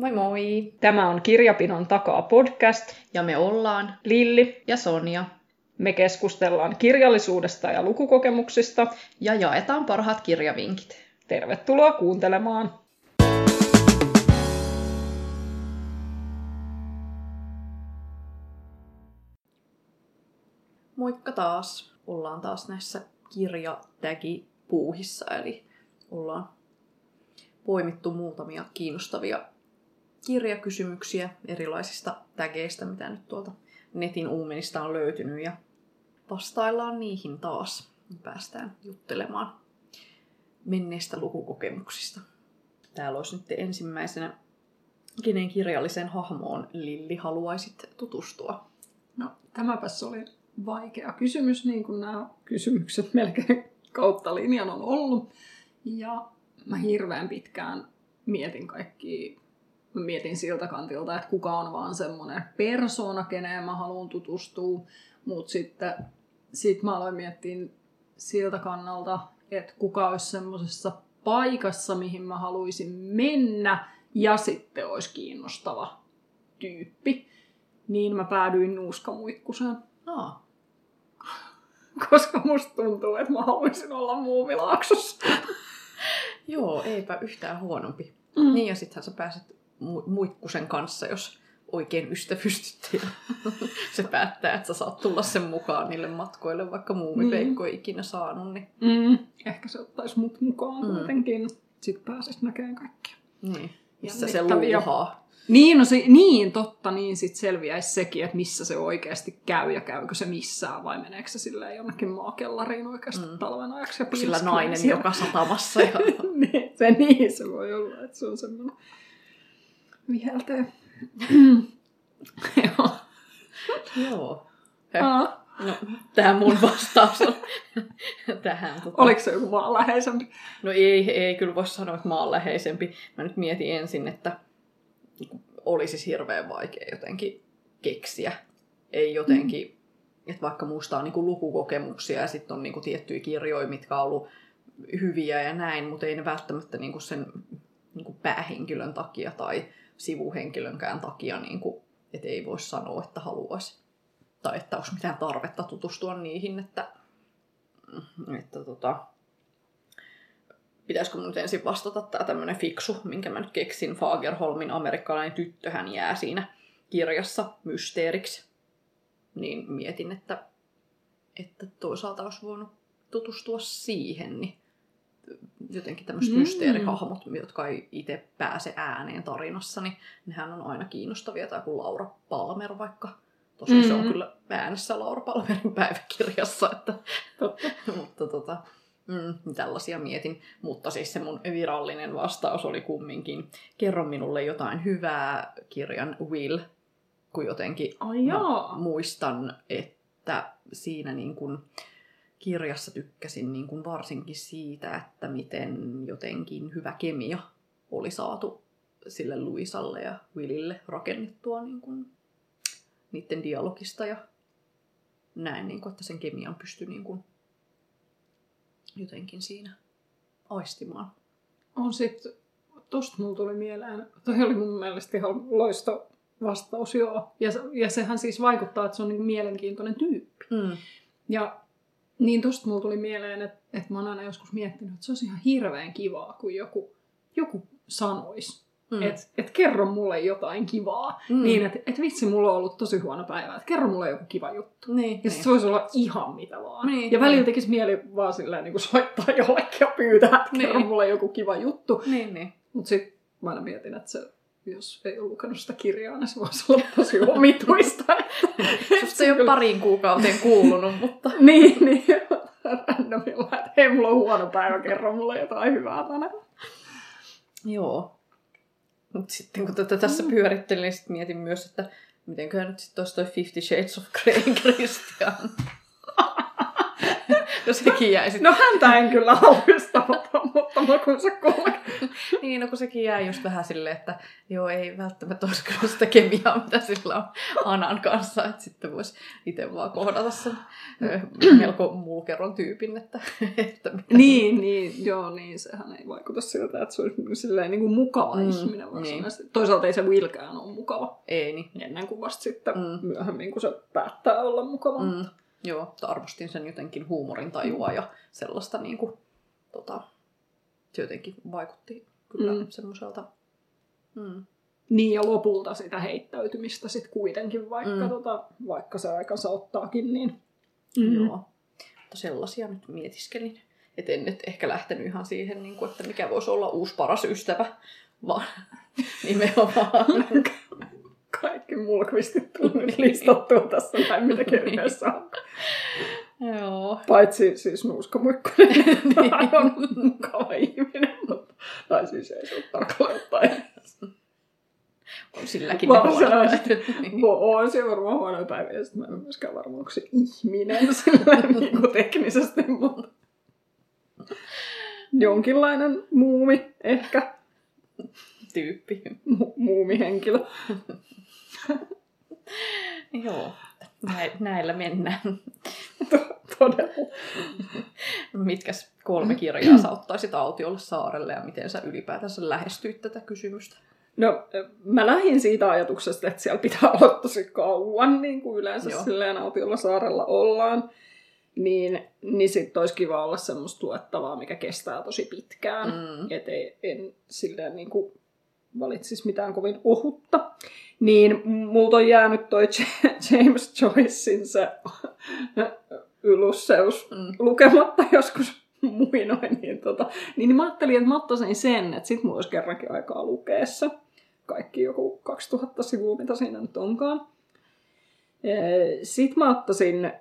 Moi moi! Tämä on Kirjapinon takaa podcast. Ja me ollaan Lilli ja Sonja. Me keskustellaan kirjallisuudesta ja lukukokemuksista. Ja jaetaan parhaat kirjavinkit. Tervetuloa kuuntelemaan! Moikka taas! Ollaan taas näissä kirjatägi-puuhissa, eli ollaan poimittu muutamia kiinnostavia kirjakysymyksiä erilaisista tägeistä, mitä nyt tuolta netin uumenista on löytynyt ja vastaillaan niihin taas. Päästään juttelemaan menneistä lukukokemuksista. Täällä olisi nyt ensimmäisenä, kenen kirjallisen hahmoon Lilli haluaisit tutustua? No, tämäpäs oli vaikea kysymys, niin kuin nämä kysymykset melkein kautta linjan on ollut. Ja mä hirveän pitkään mietin kaikki mietin siltä kantilta, että kuka on vaan semmoinen persona, keneen mä haluan tutustua. Mutta sitten sit mä aloin miettiä siltä kannalta, että kuka olisi semmoisessa paikassa, mihin mä haluaisin mennä ja sitten olisi kiinnostava tyyppi. Niin mä päädyin nuuskamuikkuseen. Aa. Koska musta tuntuu, että mä haluaisin olla muumilaaksossa. Joo, eipä yhtään huonompi. Mm. Niin ja sittenhän sä pääset muikkusen kanssa, jos oikein ystävystytte ja se päättää, että sä saat tulla sen mukaan niille matkoille, vaikka muumipeikko ei ikinä saanut. Niin... Mm. Ehkä se ottaisi mut mukaan mm. kuitenkin. Sitten pääsis näkemään kaikkea. Niin. Missä se luuhaa. Niin, no se, niin, totta, niin sitten selviäisi sekin, että missä se oikeasti käy ja käykö se missään vai meneekö se silleen jonnekin maakellariin oikeasti mm. talven ajaksi. Ja Sillä nainen siellä. joka satamassa. Ja... niin, se, niin, se voi olla, että se on semmoinen viheltää. Joo. Joo. No, tämä mun vastaus on tähän. Tota... Oliko se joku maanläheisempi? No ei, ei kyllä voi sanoa, että maanläheisempi. Mä nyt mietin ensin, että olisi siis hirveän vaikea jotenkin keksiä. Ei jotenkin, mm. että vaikka musta on niinku lukukokemuksia ja sitten on niinku tiettyjä kirjoja, mitkä on ollut hyviä ja näin, mutta ei ne välttämättä niinku sen niinku päähenkilön takia tai sivuhenkilönkään takia, niin kuin, että ei voi sanoa, että haluaisi. Tai että olisi mitään tarvetta tutustua niihin, että, että tota, pitäisikö nyt ensin vastata tämä tämmöinen fiksu, minkä mä nyt keksin. Fagerholmin amerikkalainen tyttöhän jää siinä kirjassa mysteeriksi. Niin mietin, että, että toisaalta olisi voinut tutustua siihen, niin jotenkin tämmöiset mm. mysteerihahmot, jotka ei itse pääse ääneen tarinassa, niin nehän on aina kiinnostavia. Tai kuin Laura Palmer vaikka. Tosin mm. se on mm. kyllä äänessä Laura Palmerin päiväkirjassa. Että, mutta tota, mm, tällaisia mietin. Mutta siis se mun virallinen vastaus oli kumminkin, kerro minulle jotain hyvää kirjan Will, kun jotenkin oh, muistan, että siinä niin kuin, kirjassa tykkäsin niin kuin varsinkin siitä, että miten jotenkin hyvä kemia oli saatu sille Luisalle ja Willille rakennettua niin kuin niiden dialogista ja näin, niin kuin, että sen kemian pystyi niin kuin jotenkin siinä aistimaan. On sitten, tosta mulla tuli mieleen, toi oli mun mielestä ihan loisto vastaus, joo. Ja, ja sehän siis vaikuttaa, että se on niin mielenkiintoinen tyyppi. Mm. Ja niin tosta mulla tuli mieleen, että, että mä oon aina joskus miettinyt, että se olisi ihan hirveän kivaa, kun joku, joku sanoisi, mm. että et kerro mulle jotain kivaa. Mm. Niin, että et vitsi, mulla on ollut tosi huono päivä, että kerro mulle joku kiva juttu. Niin, ja niin. se voisi olla ihan mitä vaan. Niin, ja välillä niin. tekisi mieli vaan silleen, niin kuin soittaa jollekin ja pyytää, että niin. kerro mulle joku kiva juttu. Niin, niin. Mutta sitten mä aina mietin, että se jos ei ole lukenut sitä kirjaa, niin se voisi olla tosi omituista. Susta ei ole pariin kuukauteen kuulunut, mutta... niin, niin. Randomilla, että hei, mulla on huono päivä, kerro mulle jotain hyvää tänään. Joo. Mutta sitten kun tätä tässä mm. pyörittelin, niin sitten mietin myös, että mitenköhän nyt sitten olisi toi Fifty Shades of Grey Christian. No sekin jäi sitten. No häntä en kyllä haluaisi tavata, mutta makunsa kollega. Niin, no kun sekin jäi just vähän silleen, että joo, ei välttämättä olisi kyllä sitä kemiaa, mitä sillä on Anan kanssa, että sitten voisi itse vaan kohdata sen melko mulkeron tyypin, että, että mitä- Niin, niin, joo, niin, sehän ei vaikuta siltä, että se olisi silleen niin kuin mukava Mm, ihminen niin. niin. Toisaalta ei se Willkään ole mukava ei niin. ennen kuin vasta sitten mm. myöhemmin, kun se päättää olla mukava. Mm. Joo, mutta arvostin sen jotenkin huumorin tajua ja sellaista niin kuin, tota, se jotenkin vaikutti kyllä mm. Mm. semmoiselta. Mm. Niin, ja lopulta sitä heittäytymistä sitten kuitenkin, vaikka, mm. tota, vaikka se aikansa ottaakin, niin... Mm. Joo. Mutta sellaisia nyt mietiskelin. Et en nyt ehkä lähtenyt ihan siihen, niin kuin, että mikä voisi olla uusi paras ystävä, vaan nimenomaan. Kaikki mulkvistit Niin. listattua tässä näin, mitä kirjassa on. Joo. Paitsi siis Nuuska Muikkonen, Niin. on mukava ihminen, mutta... Tai siis ei se ole ottaen. On silläkin päivät. Niin. On se varmaan huonoja päiviä, sitten mä en ole myöskään varma, onko se ihminen sillä niin kuin teknisesti, mutta jonkinlainen muumi ehkä, Tyyppi. mu- muumihenkilö. Joo. Näin, näillä mennään. Todella. Mitkäs kolme kirjaa sä ottaisit autiolle saarelle ja miten sä ylipäätänsä lähestyit tätä kysymystä? No, mä lähdin siitä ajatuksesta, että siellä pitää olla tosi kauan, niin kuin yleensä Joo. Joo. silleen autiolla saarella ollaan. Niin, niin sitten olisi kiva olla semmoista luettavaa, mikä kestää tosi pitkään. Mm. Et ei, en silleen niin kuin valitsisi mitään kovin ohutta. Niin multa on jäänyt toi James Joycein se Ylysseus Mm. lukematta joskus muinoin, niin, tota, niin mä ajattelin, että mä ottaisin sen, että sit mulla olisi kerrankin aikaa lukea se. Kaikki joku 2000 sivua, mitä siinä nyt onkaan. Sitten mä ottaisin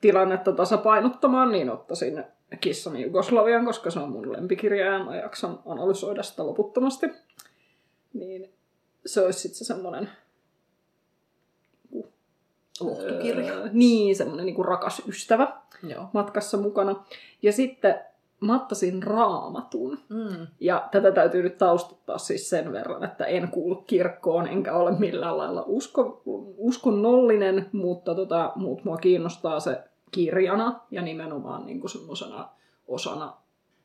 tilannetta tasapainottamaan, niin ottaisin Kissani Jugoslavian, koska se on mun lempikirja ja mä jaksan analysoida sitä loputtomasti. Niin se olisi sitten se semmoinen Lohtukirja. Öö, niin, semmoinen niin rakas ystävä Joo. matkassa mukana. Ja sitten mä ottaisin raamatun. Mm. Ja tätä täytyy nyt taustuttaa siis sen verran, että en kuulu kirkkoon, enkä ole millään lailla usko, uskonnollinen, mutta tota, mut mua kiinnostaa se kirjana ja nimenomaan niin semmoisena osana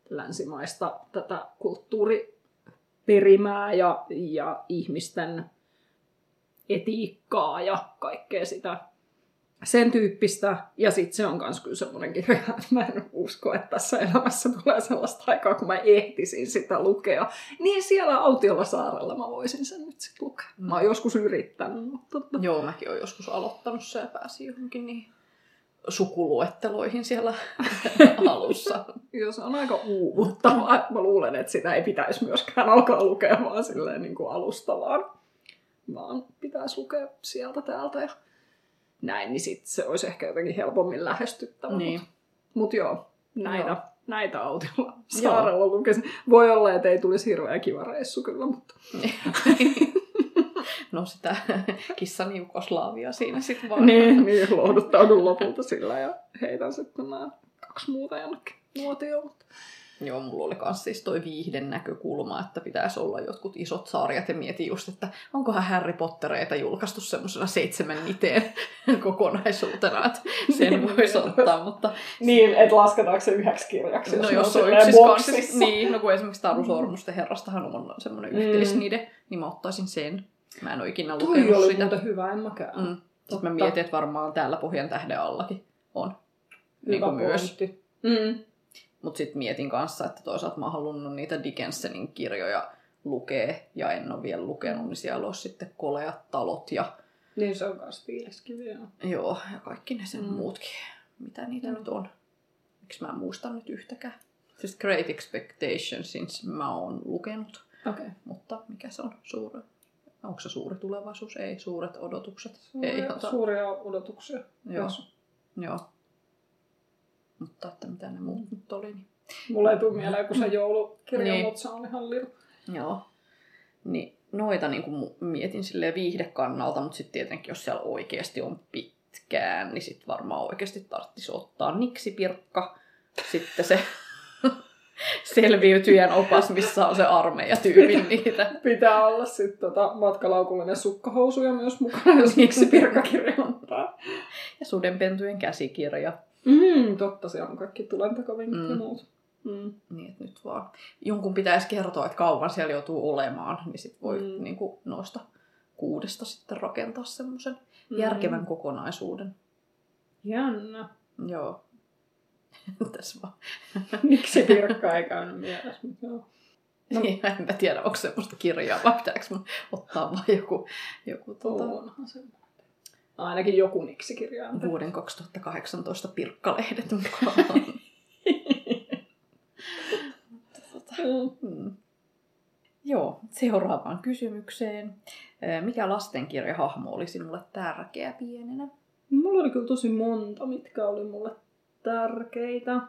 länsimaista tätä kulttuuriperimää ja, ja ihmisten etiikkaa ja kaikkea sitä sen tyyppistä. Ja sitten se on myös kyllä semmoinen kirja, että mä en usko, että tässä elämässä tulee sellaista aikaa, kun mä ehtisin sitä lukea. Niin siellä Autiolla saarella mä voisin sen nyt sitten lukea. Mä oon joskus yrittänyt, mutta tota, Joo, mäkin olen joskus aloittanut se ja pääsin johonkin niin sukuluetteloihin siellä alussa. joo, se on aika uuvuttavaa. Mä luulen, että sitä ei pitäisi myöskään alkaa lukea vaan silleen niin kuin alusta, vaan, vaan pitäisi lukea sieltä täältä ja näin, niin sit se olisi ehkä jotenkin helpommin lähestyttävä. Niin. Mutta mut joo, näitä, Joo. näitä autiolla saarella lukisin. Voi olla, että ei tulisi hirveä kiva reissu kyllä, mutta No sitä kissani Jugoslaavia siinä sitten vaan. niin, niin lohduttaudun lopulta sillä ja heitän sitten nämä kaksi muuta jonnekin nuotioon. Joo, mulla oli myös siis toi viihden näkökulma, että pitäisi olla jotkut isot sarjat ja mietin just, että onkohan Harry Pottereita julkaistu semmoisena seitsemän niteen kokonaisuutena, että sen voisi ottaa, mutta Niin, että lasketaanko se yhdeksi kirjaksi, no jos on boksissa. kansissa, niin, no kun esimerkiksi Taru Sormusten herrastahan on semmoinen Mm. yhteisnide, niin mä ottaisin sen. Mä en ole ikinä Toi lukenut oli sitä. hyvä, en mäkään. Mm. Sitten mä mietin, että varmaan täällä Pohjan tähden allakin on. Niin kuin myös. pointti. Mm. Mutta sitten mietin kanssa, että toisaalta mä oon halunnut niitä Dickensenin kirjoja lukea ja en ole vielä lukenut, niin siellä olisi sitten koleat talot ja, Niin se on myös fiiliskiviä. joo, ja kaikki ne sen Mm. mm. muutkin, mitä niitä Joo. nyt on. Miksi mä en muista nyt yhtäkään. Siis Great Expectations mä oon lukenut, Okei. Okay. mutta mikä se on suuri? Onko se suuri tulevaisuus? Ei, suuret odotukset. Ei, Suuria, ota. suuria odotuksia. Joo, Jos- joo. Mutta että mitä ne muut nyt oli, niin Mulla ei tule mieleen, kun se joulukirja, Niin. niin. mutta se on ihan liru. Joo. Niin noita niin kuin mietin silleen viihdekannalta, mutta sitten tietenkin jos siellä oikeasti on pitkään, niin sitten varmaan oikeasti tarvitsisi ottaa niksipirkka. Sitten se selviytyjän opas, missä on se armeijatyypin niitä. Pitää olla sitten tota matkalaukullinen sukkahousuja myös mukana, jos miksi pirkkakirjoittaa. Ja sudenpentujen käsikirja. Mm, totta, se on kaikki tulentakovinkit mm. ja muut. Mm. Niin, että nyt vaan jonkun pitäisi kertoa, että kauan siellä joutuu olemaan, niin sitten voi mm. niin kuin, noista kuudesta sitten rakentaa semmoisen mm. järkevän kokonaisuuden. Jännä. Joo. Tässä vaan. Miksi pirkka ei käynyt mielessä, joo. No. Niin, en mä tiedä, onko semmoista kirjaa, vai pitääkö mun ottaa vaan joku... joku tuota... Onhan Ainakin joku niksi-kirja. Vuoden 2018 pirkkalehdet mukaan. tota, mm. Joo, seuraavaan kysymykseen. Mikä lastenkirjahahmo oli sinulle tärkeä pienenä? Mulla oli kyllä tosi monta, mitkä oli mulle tärkeitä.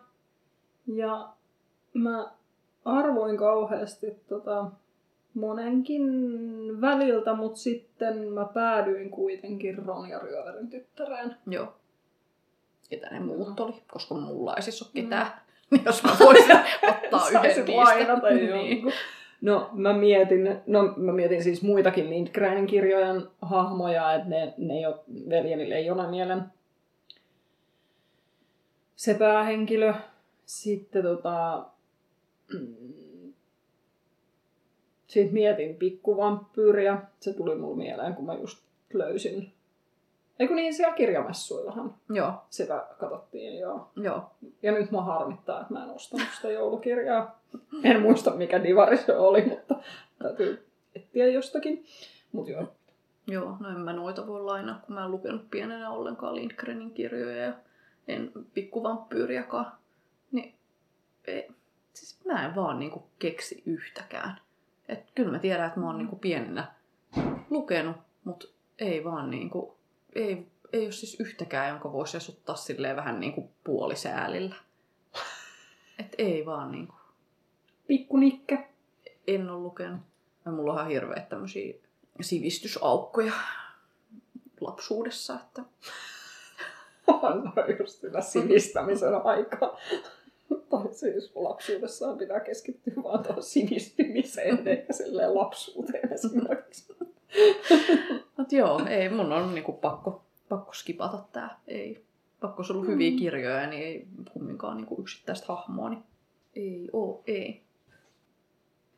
Ja mä arvoin kauheasti tota monenkin väliltä, mutta sitten mä päädyin kuitenkin Ronja Ryöverin tyttäreen. Joo. Ketä ne muut oli, koska mulla ei siis ole ketään. Mm. Jos mä voisin ottaa yhden niistä. niin. No mä mietin, no mä mietin siis muitakin Lindgrenin kirjojen hahmoja, että ne, ne ei ole veljeni Leijona mielen se päähenkilö. Sitten tota, sitten mietin pikkuvampyyriä. Se tuli mulle mieleen, kun mä just löysin. Eikö niin, siellä kirjamessuillahan joo. sitä katsottiin, joo. joo. Ja nyt mä harmittaa, että mä en ostanut sitä joulukirjaa. En muista, mikä divari se oli, mutta täytyy etsiä jostakin. Mut joo. Joo, no en mä noita voi lainaa, kun mä en lukenut pienenä ollenkaan Lindgrenin kirjoja ja en pikkuvampyyriakaan. Niin ei, siis mä en vaan niinku keksi yhtäkään. Et kyllä mä tiedän, että mä oon niinku pienenä lukenut, mutta ei vaan niinku, ei, ei ole siis yhtäkään, jonka voisi asuttaa silleen vähän niinku puolisäälillä. Et ei vaan niinku. Pikkunikkä. En ole lukenut. Ja mulla on ihan hirveät tämmöisiä sivistysaukkoja lapsuudessa, että on just sitä sivistämisen aika. Tai siis lapsuudessaan pitää keskittyä vaan tuohon sivistymiseen, eikä silleen lapsuuteen esimerkiksi. Mut joo, ei, mun on niinku pakko, pakko skipata tää. Ei, pakko olla mm. hyviä kirjoja, niin ei kumminkaan niinku yksittäistä hahmoa, niin ei oo, ei.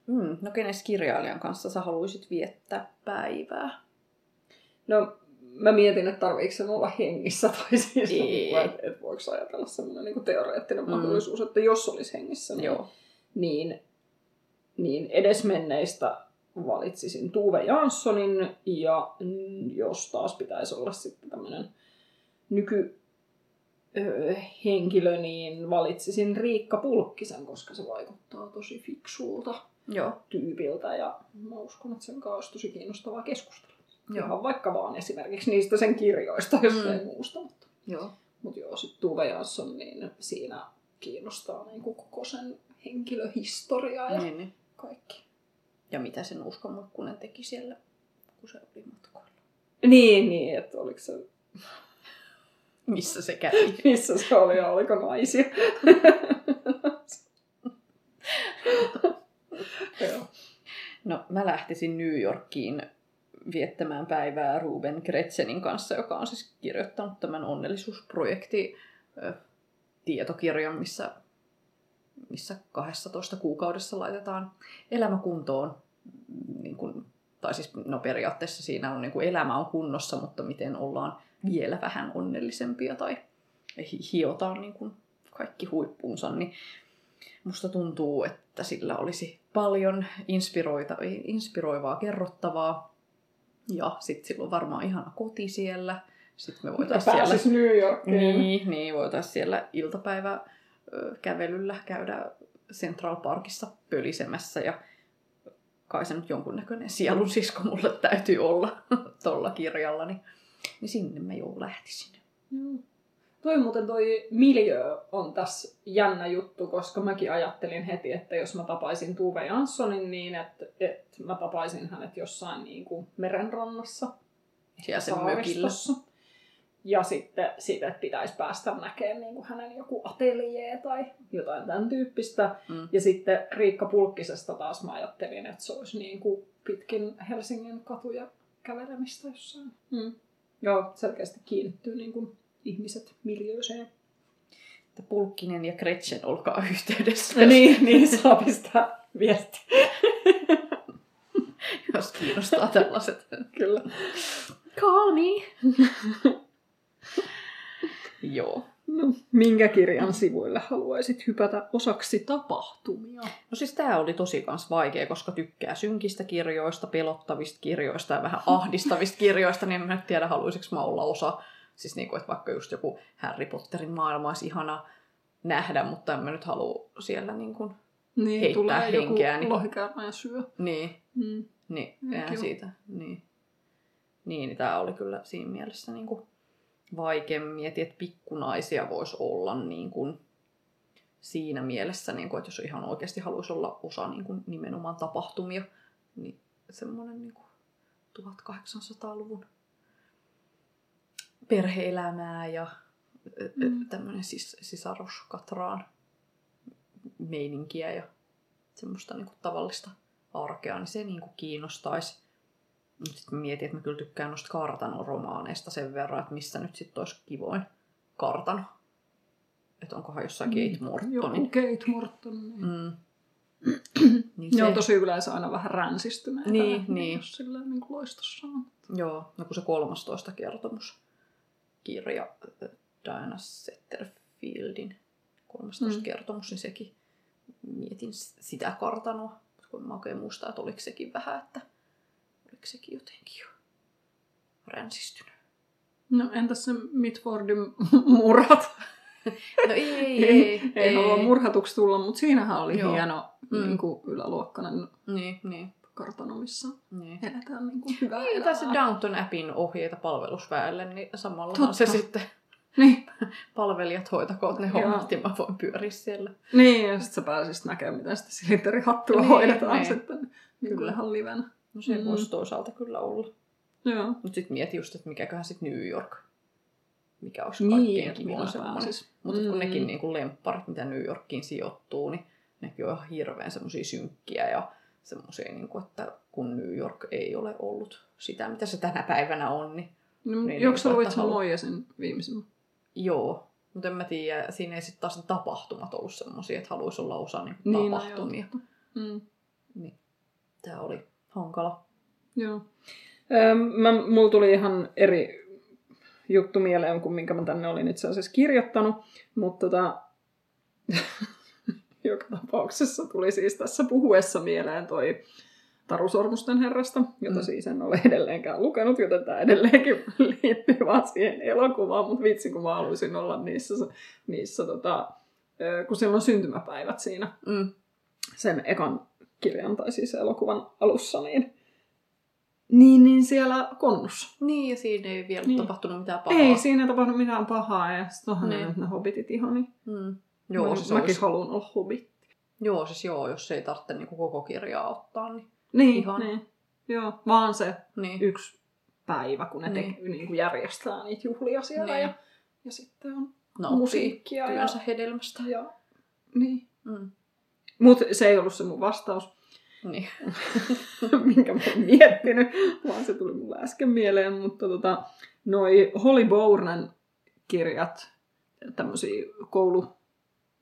Mm, no kenes kirjailijan kanssa sä haluaisit viettää päivää? No mä mietin, että tarviiko sen olla hengissä tai siis, niin että et voiko ajatella semmoinen niin teoreettinen mm. mahdollisuus, että jos olisi hengissä, niin, Joo. niin, niin edesmenneistä valitsisin Tuve Janssonin ja jos taas pitäisi olla sitten tämmöinen nyky henkilö, niin valitsisin Riikka Pulkkisen, koska se vaikuttaa tosi fiksulta Joo. tyypiltä ja mä uskon, että sen kanssa olisi tosi kiinnostavaa keskustella. Joo. Ihan vaikka vaan esimerkiksi niistä sen kirjoista, jos mm. ei muusta. Mutta joo. Mut joo, sitten Tuve Jansson, niin siinä kiinnostaa niin kuin koko sen henkilöhistoriaa ja niin, niin. kaikki. Ja mitä sen uskonmakkunen teki siellä, kun se oli matkoilla. Niin, niin, että oliko se... Missä se kävi. Missä se oli ja oliko naisia. no, mä lähtisin New Yorkiin viettämään päivää Ruben Gretzenin kanssa, joka on siis kirjoittanut tämän onnellisuusprojekti tietokirjan, missä, missä 12 kuukaudessa laitetaan elämä kuntoon. Niin kuin, tai siis no periaatteessa siinä on niin kuin elämä on kunnossa, mutta miten ollaan vielä vähän onnellisempia tai hiotaan niin kuin kaikki huippunsa, niin musta tuntuu, että sillä olisi paljon inspiroivaa kerrottavaa ja sitten sillä on varmaan ihana koti siellä. Sitten me voitaisiin siellä... New Yorkiin. Niin, niin voitaisiin siellä iltapäivä kävelyllä käydä Central Parkissa pölisemässä ja kai se nyt jonkunnäköinen sielun sisko mulle täytyy olla tuolla kirjalla, niin, niin sinne mä jo lähtisin. Mm. Toi muuten toi miljö on tässä jännä juttu, koska mäkin ajattelin heti, että jos mä tapaisin Tuve Janssonin niin, että, että mä tapaisin hänet jossain niin kuin merenrannassa. Siellä sen mökillä. Ja sitten sit, että pitäisi päästä näkemään niin kuin hänen joku ateljee tai jotain tämän tyyppistä. Mm. Ja sitten Riikka Pulkkisesta taas mä ajattelin, että se olisi niin kuin pitkin Helsingin katuja kävelemistä jossain. Mm. Joo, selkeästi kiinnittyy niin kuin ihmiset miljööseen. Että Pulkkinen ja Gretchen, olkaa yhteydessä. Ja niin, niin saa pistää viesti. Jos kiinnostaa tällaiset. Kyllä. Call me! Joo. No, minkä kirjan sivuille haluaisit hypätä osaksi tapahtumia? No siis tää oli tosi kans vaikea, koska tykkää synkistä kirjoista, pelottavista kirjoista ja vähän ahdistavista kirjoista, niin en mä tiedä, haluaisinko mä olla osa. Siis niinku, että vaikka just joku Harry Potterin maailma olisi ihana nähdä, mutta en mä nyt halua siellä niin kuin, Niin, Heittää tulee henkeä, joku niin- lohikäärme ja syö. niin, Mm. niin, Mm, eihän siitä, niin. Niin, niin tää oli kyllä siinä mielessä niin kuin vaikea miettiä, että pikkunaisia voisi olla niin kuin siinä mielessä, niin kuin, että jos ihan oikeasti haluaisi olla osa niin kuin nimenomaan tapahtumia, niin semmoinen niin kuin 1800-luvun perheelämää ja Mm. mm. tämmöinen sis- sisaruskatraan meininkiä ja semmoista niin kuin tavallista arkea, niin se niin kuin kiinnostaisi. Sitten mietin, että mä kyllä tykkään noista kartanoromaaneista sen verran, että missä nyt sitten olisi kivoin kartano. Että onkohan jossain Kate Joku Mortonin. Kate Morton. Niin. Mm. niin Ne on se- tosi yleensä aina vähän ränsistyneitä. Niin, niin. ei ole Silleen niin kuin loistossa on. Joo, no kun se 13 kertomus kirja Diana Setterfieldin 13 Mm. kertomus, niin sekin mietin sitä kartanoa, kun mä oikein muistan, että oliko sekin vähän, että oliko sekin jotenkin jo ränsistynyt. No entäs se Mitfordin murhat? No ei, ei, ei, ei. ei halua murhatuksi tulla, mutta siinähän oli Joo. hieno Mm. niin kuin yläluokkainen Niin, niin, kartano, missä niin. eletään niin kuin hyvää Niin, elämää. Downton Appin ohjeita palvelusväelle, niin samalla Totta. se sitten Niin, palvelijat hoitakoot ne hommat ja mä voin pyöriä siellä. niin, ja sitten sä pääsisit näkemään, miten sitä silinterihattua Niin, hoidetaan niin. sitten niin kuin Kyllä. ihan livenä. No se Mm. voisi toisaalta kyllä olla. Joo. Mutta sitten mietin just, että mikäköhän sitten New York, mikä olisi Niin, kaikkein millä semmoinen. Mutta kun Mm. nekin niinku lempparit, mitä New Yorkiin sijoittuu, niin nekin on ihan hirveän semmoisia synkkiä ja semmoisia, niinku, että kun New York ei ole ollut sitä, mitä se tänä päivänä on, niin No, Niin, niin, Joko sä niin, luit että sen viimeisen? joo. Mutta en mä tiedä, siinä ei sitten taas ne tapahtumat ollut semmoisia, että haluaisi olla osa niinku Niin, no tapahtumia. Mm. Niin, Tämä oli hankala. Joo. Öö, mä, mulla tuli ihan eri juttu mieleen kuin minkä mä tänne olin itse asiassa kirjoittanut, mutta tota, joka tapauksessa tuli siis tässä puhuessa mieleen toi Taru Sormusten herrasta, jota Mm. siis en ole edelleenkään lukenut, joten tämä edelleenkin liittyy vaan siihen elokuvaan, mutta vitsi kun mä haluaisin olla niissä, niissä tota, kun siellä on syntymäpäivät siinä Mm. sen ekan kirjan tai siis elokuvan alussa, niin, niin, niin siellä konnussa. Niin, ja siinä ei vielä Niin. tapahtunut mitään pahaa. Ei siinä tapahdu mitään pahaa, ja sitten onhan ne Niin. nyt ne hobbitit ihan niin. Mm. Joo, Mä- siis Mäkin olisi, haluan olla hobbit. joo, siis joo, jos ei tarvitse niinku koko kirjaa ottaa, niin, Niin, Ihan. niin. Joo, vaan se niin. yksi päivä, kun ne Niin. te, niin kuin järjestää niitä juhlia siellä. Niin. Ja, ja sitten on nauttii musiikkia. Ja, työnsä hedelmästä. ja, niin. Mm. Mutta se ei ollut se mun vastaus, Niin. minkä mä miettinyt, vaan se tuli mulle äsken mieleen. Mutta tota, noi Holly Bournen kirjat, tämmöisiä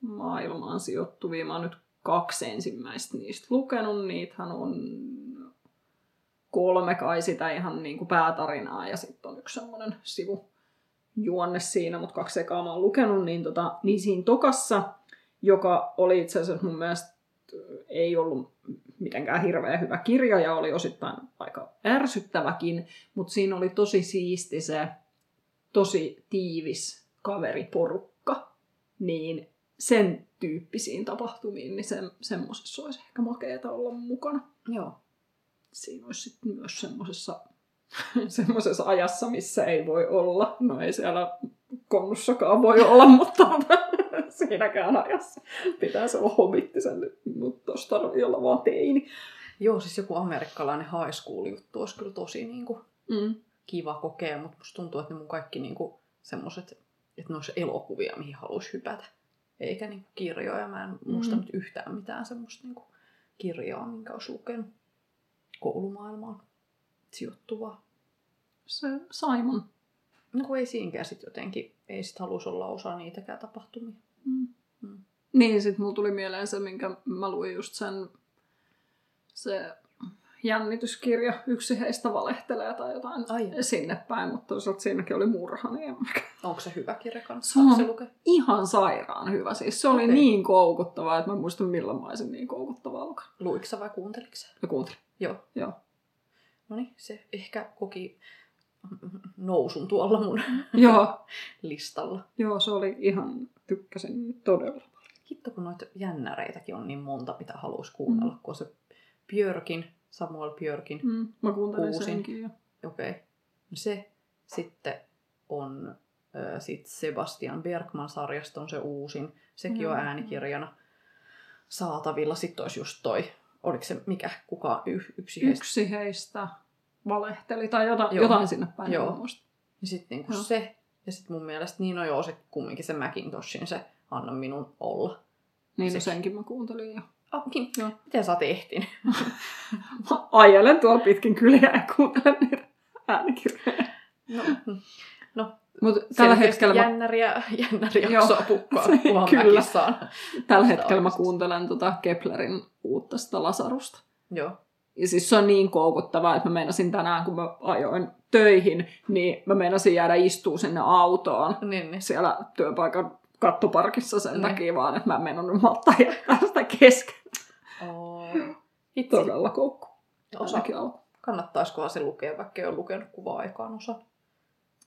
koulumaailmaan sijoittuvia, mä oon nyt kaksi ensimmäistä niistä lukenut. Niitähän on kolme kai sitä ihan niin kuin päätarinaa ja sitten on yksi semmoinen sivu juonne siinä, mutta kaksi ekaa mä oon lukenut, niin, tota, niin siinä tokassa, joka oli itse asiassa mun mielestä ö, ei ollut mitenkään hirveän hyvä kirja ja oli osittain aika ärsyttäväkin, mutta siinä oli tosi siisti se tosi tiivis kaveriporukka, niin sen tyyppisiin tapahtumiin, niin se, semmoisessa olisi ehkä makeeta olla mukana. Joo. Siinä olisi sitten myös semmoisessa semmoisessa ajassa, missä ei voi olla. No ei siellä konnussakaan voi olla, mutta siinäkään ajassa pitäisi olla hobittisen, mutta tuossa tarvii olla vaan teini. Joo, siis joku amerikkalainen high school juttu olisi kyllä tosi niin kuin, Mm. kiva kokea, mutta musta tuntuu, että ne mun kaikki niin kuin, semmoset, että ne olisi elokuvia, mihin haluaisi hypätä. Eikä niinku kirjoja. Mä en muista nyt yhtään mitään semmoista niinku kirjaa, minkä olisi lukenut koulumaailmaan sijoittuvaa. Se Simon. No kun ei siinkään sit jotenkin, ei sit halusi olla osa niitäkään tapahtumia. Mm. Mm. Niin, sit mulla tuli mieleen se, minkä mä luin just sen, se jännityskirja, yksi heistä valehtelee tai jotain Ai. sinne päin, mutta toisaalta siinäkin oli murha, niin mä... Onko se hyvä kirja kanssa? Se on-? Ihan sairaan hyvä. Siis se oli Okei. niin koukuttavaa, että mä en muista milloin mä olisin niin koukuttavaa lukenut. Luiksa vai kuunteliksä? Ja kuuntelin. Joo. Joo. No niin, se ehkä koki nousun tuolla mun Joo, listalla. joo, se oli ihan, tykkäsin todella. Hitto, kun noita jännäreitäkin on niin monta, mitä haluaisi kuunnella, kun on se Björkin, Samuel Björkin, Mm, mä kuuntelin Uusin. senkin. jo. okei. Okay. Se sitten on äh, sit Sebastian Bergman-sarjasta on se uusin. Sekin on Joo. äänikirjana saatavilla. Sitten olisi just toi, oliko se mikä, kuka y- yksi heistä. Yksi heistä valehteli tai jotain, Joo. jotain sinne päin. Joo. Ja sitten niinku Joo. se, ja sitten mun mielestä niin on joo, sit kumminkin se Macintoshin se Anna minun olla. Niin, no senkin mä kuuntelin jo. Niin. Joo. Miten sä oot ehtinyt? Mä ajelen tuolla pitkin kyliä ja kuuntelen niitä äänikirjoja. No, no Mut tällä hetkellä, mä, jännäriä, jännäriä jaksoa pukkaa, kunhan Kyllä. saan. tällä hetkellä mä kuuntelen tota Keplerin uutta sitä Lasarusta. Joo. Ja siis se on niin koukuttavaa, että mä meinasin tänään, kun mä ajoin töihin, niin mä meinasin jäädä istuu sinne autoon Niin, niin. siellä työpaikan kattoparkissa sen Niin. takia vaan, että mä en mennyt malttaa jättää sitä kesken. Itse Todella koukku. osa. Kannattaisikohan se lukea, vaikka ei ole lukenut kuvaa aikaan osa.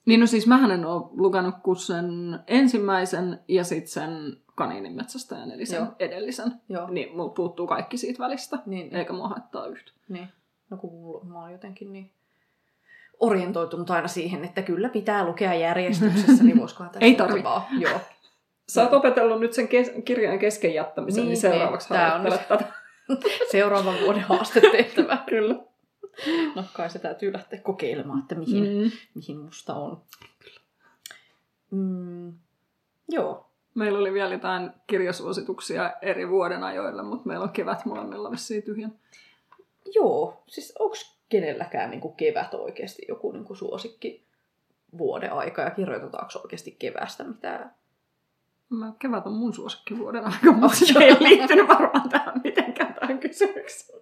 Niin no siis mähän en ole lukenut kuin sen ensimmäisen ja sitten sen kaniinin metsästäjän, eli sen Joo. edellisen. Joo. Niin multa puuttuu kaikki siitä välistä, Niin, eikä mua haittaa yhtä. niin. No kun mulla- mä oon jotenkin niin orientoitunut aina siihen, että kyllä pitää lukea järjestyksessä, niin voisikohan tässä Ei nyt tarvi. Vaan, joo. Sä oot opetellut nyt sen kes- kirjan kesken jättämisen, niin, Niin, niin seuraavaksi niin. Harjoittelet tätä. Seuraavan vuoden haastetehtävä. Kyllä. No kai se täytyy lähteä kokeilemaan, että mihin, mm. Mihin musta on. Mm, joo. Meillä oli vielä jotain kirjasuosituksia eri vuoden ajoilla, mutta meillä on kevät molemmilla vissiin tyhjän. Joo, siis onko kenelläkään niinku kevät oikeasti joku niinku suosikki vuoden aika ja kirjoitetaanko oikeasti kevästä mitään? Mä, kevät on mun suosikki vuoden aika, mutta se ei liittynyt varmaan tähän kysymykseen.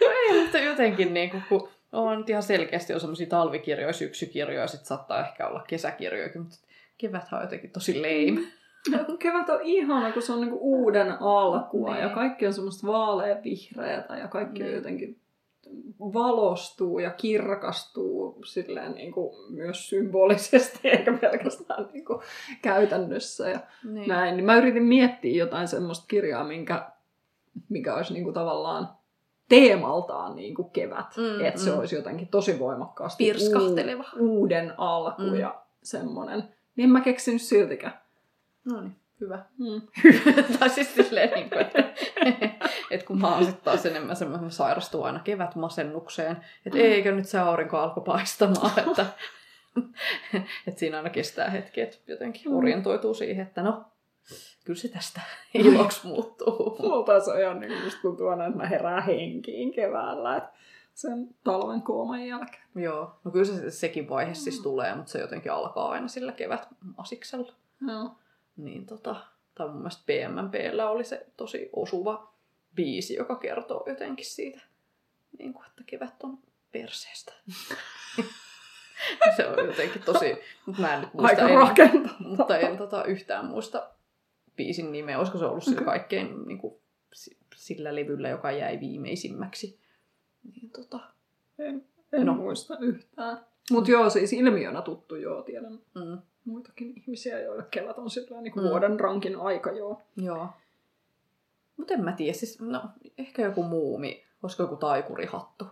No ei, mutta jotenkin niinku, kun on ihan selkeästi on semmoisia talvikirjoja, syksykirjoja, sit saattaa ehkä olla kesäkirjoja, mutta keväthän on jotenkin tosi lame. Kevät on ihana, kun se on niinku uuden alkua Niin. ja kaikki on semmoista vaaleanvihreätä ja kaikki on Niin. jotenkin valostuu ja kirkastuu silleen niinku myös symbolisesti eikä pelkästään niinku käytännössä ja Niin. näin. Niin mä yritin miettiä jotain semmoista kirjaa, minkä, mikä olisi niinku tavallaan teemaltaan niinku kevät. Mm, että se mm. olisi jotenkin tosi voimakkaasti Pirskahteleva. uu- uuden alku Mm. ja semmoinen. Niin en mä keksinyt siltikään. No niin, hyvä. Mm. tai siis silleen, niin kuin, että, että kun mä oon sitten taas enemmän semmoinen, sairastun aina kevätmasennukseen, että Mm. eikö nyt se aurinko alkoi paistamaan, että, että siinä aina kestää hetki, että jotenkin Mm. orientoituu siihen, että no, kyllä se tästä iloksi muuttuu. Mulla taas on niin musta tuntuu aina, että mä herään henkiin keväällä. Että sen talven kooman jälkeen. Joo, no kyllä se, sekin vaihe siis tulee, mutta se jotenkin alkaa aina sillä kevätmasiksella. Joo. Niin tota, tai mun mielestä PMMPllä oli se tosi osuva biisi, joka kertoo jotenkin siitä, niin kuin, että kevät on perseestä. se on jotenkin tosi, mutta mä en nyt muista, Aika en, mutta en tota, yhtään muista biisin nimeä. Olisiko se ollut sillä kaikkein niin kuin, si- sillä levyllä, joka jäi viimeisimmäksi. Niin, tota, En, en No. muista yhtään. Mutta joo, siis ilmiönä tuttu joo, tiedän mm, muitakin ihmisiä, joille kevät on sillä niin Mm. vuoden rankin aika joo. joo. Mutta en mä tiedä, siis no, ehkä joku muumi, olisiko joku taikurihattu.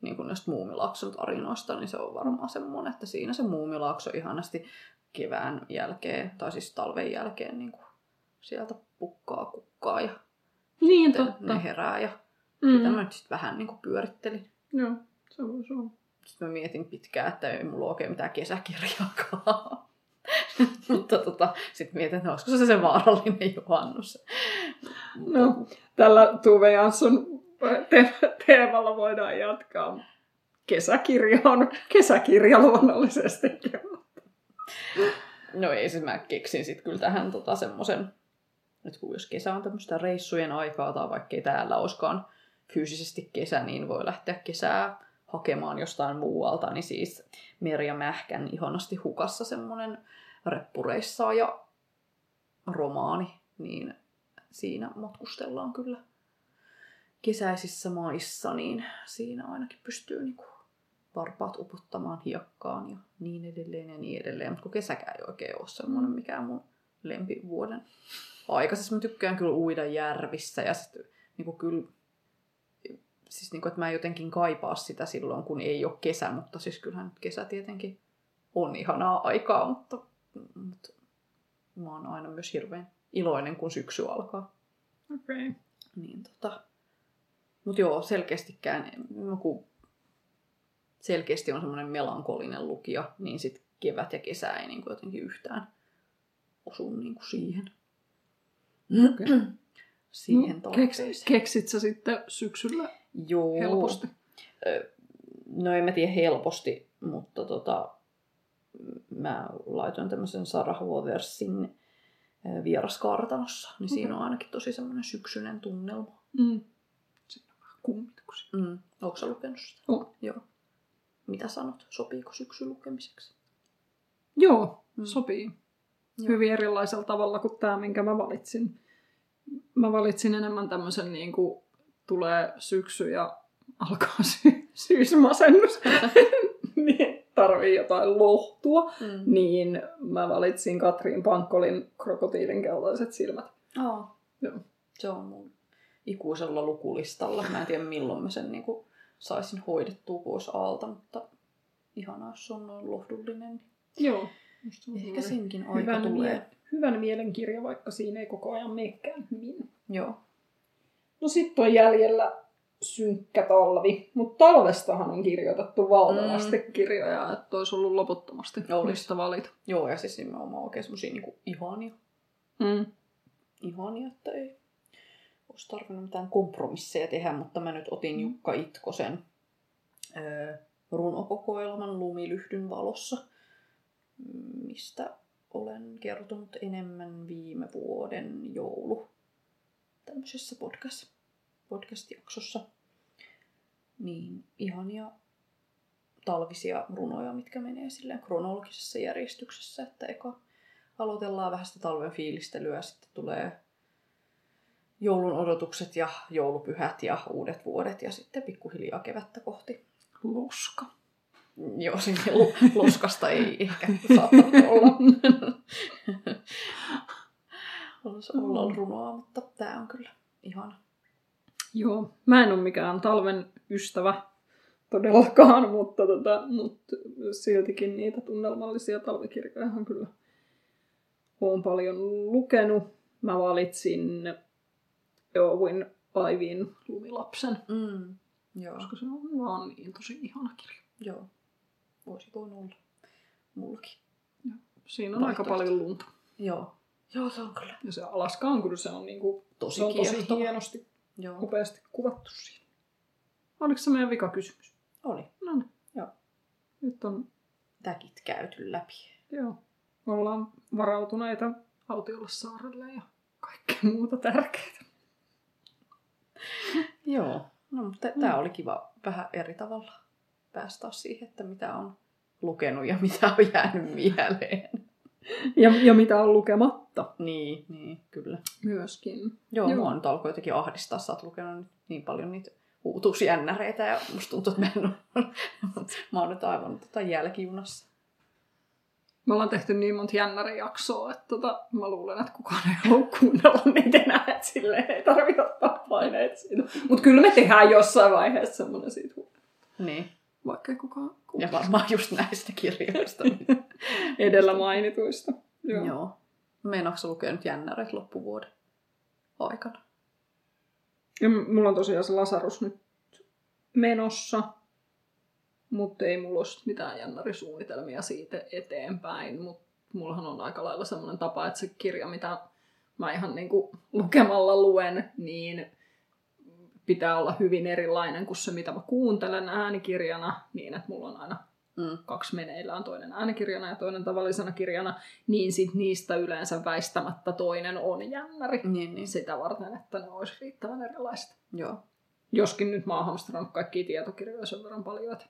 Niin kuin näistä muumilaakson tarinoista, niin se on varmaan semmoinen, että siinä se muumilaakso ihanasti kevään jälkeen, tai siis talven jälkeen niin kuin sieltä pukkaa kukkaa ja Niin, totta. ne herää ja Mm. sitä mä nyt sitten vähän niin kuin pyörittelin. Joo, se voisi olla. Sitten mä mietin pitkään, että ei mulla ole oikein mitään kesäkirjaakaan. Mutta tota, sitten mietin, että olisiko se se vaarallinen juhannus. No, tällä Tuve Jansson te- teemalla voidaan jatkaa. Kesäkirja on kesäkirja luonnollisestikin. No ei se, mä keksin sitten kyllä tähän tota semmoisen, että kun jos kesä on tämmöistä reissujen aikaa tai vaikka ei täällä olisikaan fyysisesti kesä, niin voi lähteä kesää hakemaan jostain muualta, niin siis Merja Mähkän ihanasti hukassa semmoinen reppureissaa ja romaani, niin siinä matkustellaan kyllä kesäisissä maissa, niin siinä ainakin pystyy niinku varpaat uputtamaan hiekkaan ja niin edelleen ja niin edelleen. Mutta kun kesäkään ei oikein ole semmoinen mikään mun lempivuoden aika. Siis mä tykkään kyllä uida järvissä ja sitten niinku kyllä siis niinku, että mä en jotenkin kaipaa sitä silloin, kun ei ole kesä, mutta siis kyllähän nyt kesä tietenkin on ihanaa aikaa, mutta, mutta mä oon aina myös hirveän iloinen, kun syksy alkaa. Okei. Okay. Niin tota, mutta joo, selkeästikään, no kun selkeästi on semmoinen melankolinen lukija, niin sit kevät ja kesä ei niin kuin jotenkin yhtään osu niin kuin siihen. Okay. siihen no, tarpeeseen. keksit, sä sitten syksyllä Joo. helposti? No en mä tiedä helposti, mutta tota, mä laitoin tämmöisen Sarah Woversin ö, vieraskartanossa, niin siinä on ainakin tosi semmoinen syksyinen tunnelma. Mm. Siinä on vähän kummituksia. Mm. Onko sä lukenut sitä? On. Joo. Mitä sanot? Sopiiko syksy lukemiseksi? Joo, Mm. sopii. Joo. Hyvin erilaisella tavalla kuin tämä, minkä mä valitsin. Mä valitsin enemmän tämmöisen niin kuin tulee syksy ja alkaa sy- syysmasennus. niin tarvii jotain lohtua. Mm. Niin mä valitsin Katriin Pankkolin krokotiilin kellaiset silmät. Aa. Joo. Se on mun ikuisella lukulistalla. Mä en tiedä milloin mä sen niinku saisin hoidettua pois alta, mutta ihanaa, jos on noin lohdullinen. Joo. On Ehkä senkin aika hyvän, tulee. mie- hyvän mielen kirja, vaikka siinä ei koko ajan meekään hyvin. Joo. No sitten on jäljellä synkkä talvi, mutta talvestahan on kirjoitettu valtavasti mm. kirjoja, että olisi ollut loputtomasti Olis. mistä valita. Joo, ja siis nimenomaan oikein semmosia niinku ihania. Mm. Ihania, että ei olisi tarvinnut mitään kompromisseja tehdä, mutta mä nyt otin Mm. Jukka Itkosen öö, runokokoelman Lumilyhdyn valossa, mistä olen kertonut enemmän viime vuoden joulu tämmöisessä podcast, podcast-jaksossa. Niin ihania talvisia runoja, mitkä menee silleen kronologisessa järjestyksessä, että eka aloitellaan vähän sitä talven fiilistelyä, sitten tulee joulun odotukset ja joulupyhät ja uudet vuodet ja sitten pikkuhiljaa kevättä kohti. Loska. Joo, sinne lo- loskasta ei ehkä saattanut olla. Olisi olla runoa, mutta tämä on kyllä ihana. Joo, mä en ole mikään talven ystävä todellakaan, mutta, tota, mutta siltikin niitä tunnelmallisia talvikirjojahan kyllä olen paljon lukenut. Mä valitsin Owen Aivin Lumilapsen, Mm. Joo, koska se on vaan niin tosi ihana kirja. joo. Voisi voinut olla mullakin. Siinä on aika paljon lunta. Joo. Joo, se on kyllä Ja se Alaska on kyllä se on, niinku, tosi se on tosi hienosti, Joo, upeasti kuvattu siinä. Oliko se meidän vikakysymys? oli. No niin. Joo. Nyt on Täkit käyty läpi. Joo. Ollaan varautuneita autiolle saarelle ja kaikkea muuta tärkeää. Joo, no, mutta Mm. tämä oli kiva vähän eri tavalla päästä siihen, että mitä on lukenut ja mitä on jäänyt mieleen. Ja, ja mitä on lukematta Niin, niin, kyllä. myöskin. Joo, Joo. Mua nyt alkoi jotenkin ahdistaa. Sä oot lukenut niin paljon niitä uutuusjännäreitä ja musta tuntuu, että mä en ole... mä oon nyt aivan tota jälkijunassa. Me ollaan tehty niin monta jännärijaksoa, että tota, mä luulen, että kukaan ei halua kuunnella niitä enää, että silleen ei tarvitse ottaa paineet siitä. Mutta kyllä me tehdään jossain vaiheessa semmoinen siitä, Niin. Vaikka kukaan Ja kuule varmaan just näistä kirjoista. edellä mainituista. Joo. Joo. Meinaatko nyt jännäreitä loppuvuoden aikana? Ja mulla on tosiaan se Lasarus nyt menossa. Mutta ei mulla ole mitään jännärisuunnitelmia siitä eteenpäin. Mutta mullahan on aika lailla semmoinen tapa, että se kirja, mitä mä ihan niinku lukemalla luen, niin pitää olla hyvin erilainen kuin se, mitä mä kuuntelen äänikirjana, niin että mulla on aina Mm. kaksi meneillään, toinen äänikirjana ja toinen tavallisena kirjana, niin sit niistä yleensä väistämättä toinen on jännäri. Niin, niin. Sitä varten, että ne olisi riittävän erilaiset. Joo. Joskin nyt mä oon hamstrannut kaikkia tietokirjoja sen verran paljon, että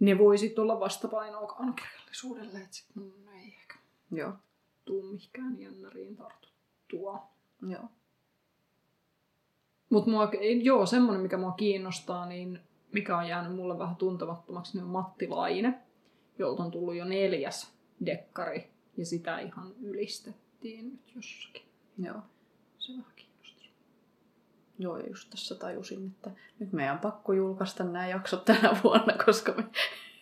ne voisi olla vastapainoa kaunokirjallisuudelle, että sit mun ei ehkä Joo. tuu mihinkään jännäriin tartuttua. Joo. Mutta joo, semmoinen, mikä mua kiinnostaa, niin mikä on jäänyt mulle vähän tuntemattomaksi, niin on Matti Laine, jolta on tullut jo neljäs dekkari, ja sitä ihan ylistettiin nyt jossakin. Joo. Se vähän kiinnostaa. Joo, ja just tässä tajusin, että nyt meidän on pakko julkaista nämä jaksot tänä vuonna, koska me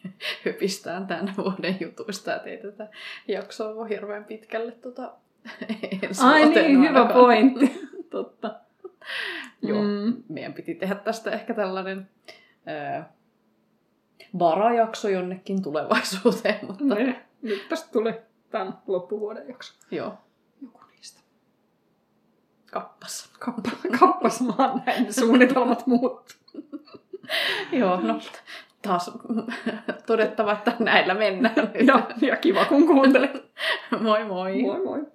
höpistään tämän vuoden jutuista, että ei tätä jaksoa voi hirveän pitkälle tota, ensi Ai niin, hyvä pointti. Totta. Joo. Mm. Meidän piti tehdä tästä ehkä tällainen ää, varajakso jonnekin tulevaisuuteen, mutta Ne, nyt tästä tuli tämän loppuvuoden jakso. joo, Joku niistä. kappas. Kappa, kappas vaan näin suunnitelmat muuttuu. Joo, no taas todettava, että näillä mennään. Ja, ja kiva kun kuuntelit. moi moi! Moi moi.